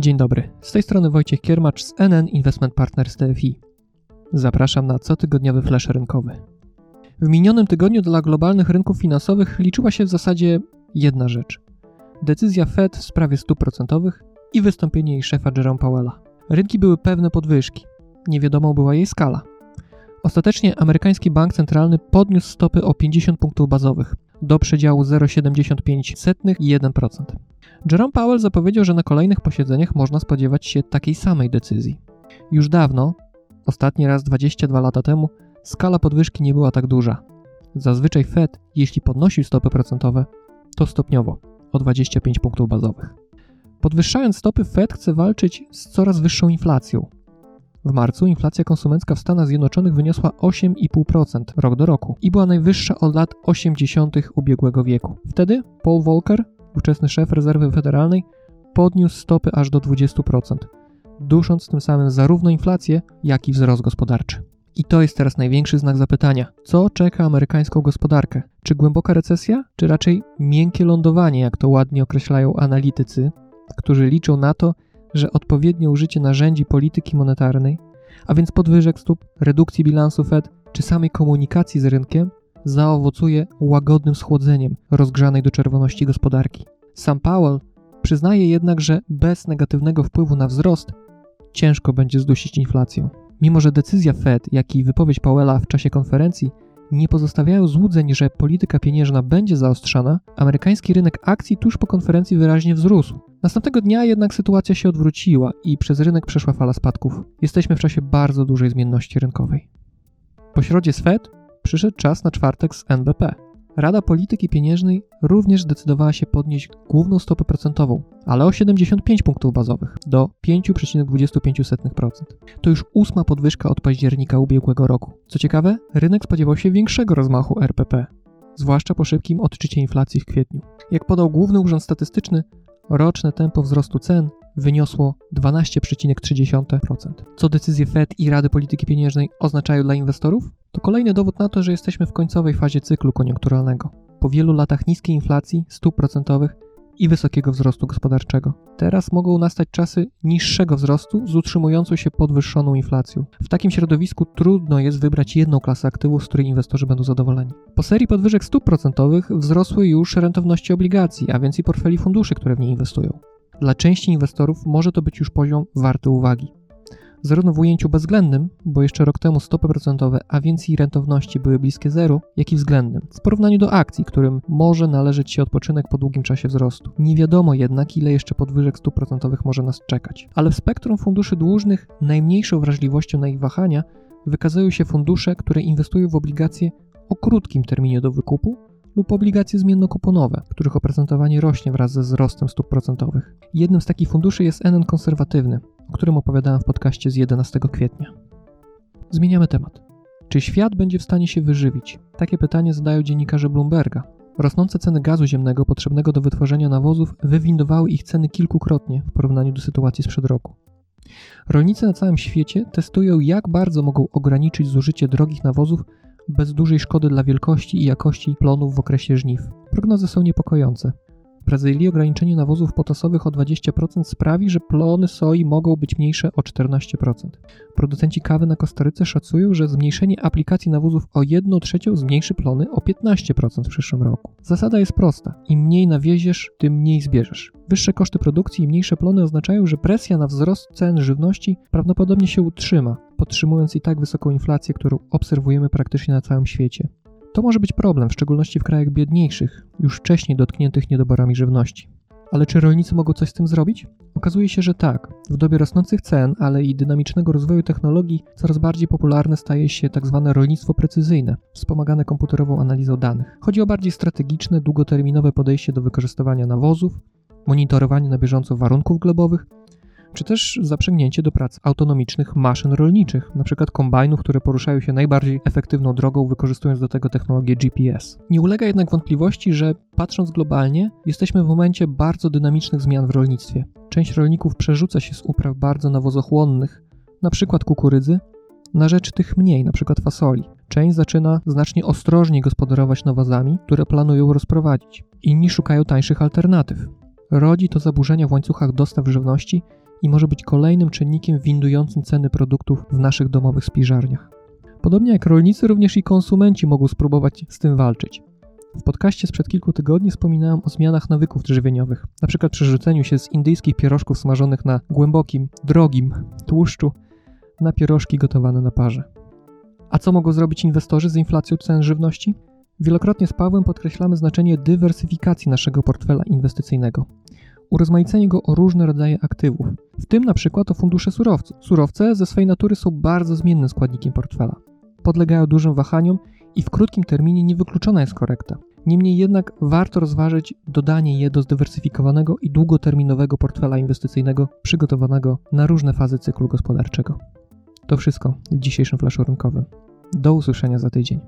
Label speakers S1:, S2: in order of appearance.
S1: Dzień dobry, z tej strony Wojciech Kiermacz z NN Investment Partners TFI. Zapraszam na cotygodniowy flash rynkowy. W minionym tygodniu dla globalnych rynków finansowych liczyła się w zasadzie jedna rzecz. Decyzja Fed w sprawie stóp procentowych i wystąpienie jej szefa Jerome Powella. Rynki były pewne podwyżki. Niewiadomą była jej skala. Ostatecznie amerykański bank centralny podniósł stopy o 50 punktów bazowych do przedziału 0,75 i 1%. Jerome Powell zapowiedział, że na kolejnych posiedzeniach można spodziewać się takiej samej decyzji. Już dawno, ostatni raz 22 lata temu, skala podwyżki nie była tak duża. Zazwyczaj Fed, jeśli podnosił stopy procentowe, to stopniowo, o 25 punktów bazowych. Podwyższając stopy, Fed chce walczyć z coraz wyższą inflacją. W marcu inflacja konsumencka w Stanach Zjednoczonych wyniosła 8,5% rok do roku i była najwyższa od lat 80. ubiegłego wieku. Wtedy Paul Volcker, ówczesny szef rezerwy federalnej, podniósł stopy aż do 20%, dusząc tym samym zarówno inflację, jak i wzrost gospodarczy. I to jest teraz największy znak zapytania. Co czeka amerykańską gospodarkę? Czy głęboka recesja, czy raczej miękkie lądowanie, jak to ładnie określają analitycy, którzy liczą na to, że odpowiednie użycie narzędzi polityki monetarnej, a więc podwyżek stóp, redukcji bilansu Fed czy samej komunikacji z rynkiem, zaowocuje łagodnym schłodzeniem rozgrzanej do czerwoności gospodarki. Sam Powell przyznaje jednak, że bez negatywnego wpływu na wzrost ciężko będzie zdusić inflację. Mimo, że decyzja Fed, jak i wypowiedź Powella w czasie konferencji nie pozostawiają złudzeń, że polityka pieniężna będzie zaostrzana, amerykański rynek akcji tuż po konferencji wyraźnie wzrósł. Następnego dnia jednak sytuacja się odwróciła i przez rynek przeszła fala spadków. Jesteśmy w czasie bardzo dużej zmienności rynkowej. Po środzie z Fed przyszedł czas na czwartek z NBP. Rada Polityki Pieniężnej również zdecydowała się podnieść główną stopę procentową, ale o 75 punktów bazowych do 5,25%. To już ósma podwyżka od października ubiegłego roku. Co ciekawe, rynek spodziewał się większego rozmachu RPP, zwłaszcza po szybkim odczycie inflacji w kwietniu. Jak podał Główny Urząd Statystyczny, roczne tempo wzrostu cen wyniosło 12,3%. Co decyzje Fed i Rady Polityki Pieniężnej oznaczają dla inwestorów? To kolejny dowód na to, że jesteśmy w końcowej fazie cyklu koniunkturalnego. Po wielu latach niskiej inflacji, stóp procentowych i wysokiego wzrostu gospodarczego. Teraz mogą nastać czasy niższego wzrostu z utrzymującą się podwyższoną inflacją. W takim środowisku trudno jest wybrać jedną klasę aktywów, z której inwestorzy będą zadowoleni. Po serii podwyżek stóp procentowych wzrosły już rentowności obligacji, a więc i portfeli funduszy, które w nie inwestują. Dla części inwestorów może to być już poziom warty uwagi. Zarówno w ujęciu bezwzględnym, bo jeszcze rok temu stopy procentowe, a więc i rentowności były bliskie zeru, jak i względnym, w porównaniu do akcji, którym może należeć się odpoczynek po długim czasie wzrostu. Nie wiadomo jednak, ile jeszcze podwyżek stóp procentowych może nas czekać. Ale w spektrum funduszy dłużnych najmniejszą wrażliwością na ich wahania wykazują się fundusze, które inwestują w obligacje o krótkim terminie do wykupu lub obligacje zmiennokuponowe, których oprocentowanie rośnie wraz ze wzrostem stóp procentowych. Jednym z takich funduszy jest NN konserwatywny, o którym opowiadałem w podcaście z 11 kwietnia. Zmieniamy temat. Czy świat będzie w stanie się wyżywić? Takie pytanie zadają dziennikarze Bloomberga. Rosnące ceny gazu ziemnego potrzebnego do wytworzenia nawozów wywindowały ich ceny kilkukrotnie w porównaniu do sytuacji sprzed roku. Rolnicy na całym świecie testują, jak bardzo mogą ograniczyć zużycie drogich nawozów bez dużej szkody dla wielkości i jakości plonów w okresie żniw. Prognozy są niepokojące. W Brazylii ograniczenie nawozów potasowych o 20% sprawi, że plony soi mogą być mniejsze o 14%. Producenci kawy na Kostaryce szacują, że zmniejszenie aplikacji nawozów o 1 trzecią zmniejszy plony o 15% w przyszłym roku. Zasada jest prosta. Im mniej nawieziesz, tym mniej zbierzesz. Wyższe koszty produkcji i mniejsze plony oznaczają, że presja na wzrost cen żywności prawdopodobnie się utrzyma, podtrzymując i tak wysoką inflację, którą obserwujemy praktycznie na całym świecie. To może być problem, w szczególności w krajach biedniejszych, już wcześniej dotkniętych niedoborami żywności. Ale czy rolnicy mogą coś z tym zrobić? Okazuje się, że tak. W dobie rosnących cen, ale i dynamicznego rozwoju technologii, coraz bardziej popularne staje się tzw. Tak rolnictwo precyzyjne, wspomagane komputerową analizą danych. Chodzi o bardziej strategiczne, długoterminowe podejście do wykorzystywania nawozów, monitorowanie na bieżąco warunków glebowych czy też zaprzęgnięcie do prac autonomicznych maszyn rolniczych, np. kombajnów, które poruszają się najbardziej efektywną drogą, wykorzystując do tego technologię GPS. Nie ulega jednak wątpliwości, że patrząc globalnie, jesteśmy w momencie bardzo dynamicznych zmian w rolnictwie. Część rolników przerzuca się z upraw bardzo nawozochłonnych, np. kukurydzy, na rzecz tych mniej, np. fasoli. Część zaczyna znacznie ostrożniej gospodarować nawozami, które planują rozprowadzić. Inni szukają tańszych alternatyw. Rodzi to zaburzenia w łańcuchach dostaw żywności i może być kolejnym czynnikiem windującym ceny produktów w naszych domowych spiżarniach. Podobnie jak rolnicy, również i konsumenci mogą spróbować z tym walczyć. W podcaście sprzed kilku tygodni wspominałem o zmianach nawyków żywieniowych, np. przerzuceniu się z indyjskich pierożków smażonych na głębokim, drogim tłuszczu na pierożki gotowane na parze. A co mogą zrobić inwestorzy z inflacją cen żywności? Wielokrotnie z Pawłem podkreślamy znaczenie dywersyfikacji naszego portfela inwestycyjnego. Urozmaicenie go o różne rodzaje aktywów, w tym na przykład o fundusze surowców. Surowce ze swojej natury są bardzo zmiennym składnikiem portfela. Podlegają dużym wahaniom i w krótkim terminie niewykluczona jest korekta. Niemniej jednak warto rozważyć dodanie je do zdywersyfikowanego i długoterminowego portfela inwestycyjnego przygotowanego na różne fazy cyklu gospodarczego. To wszystko w dzisiejszym flaszu rynkowym. Do usłyszenia za tydzień.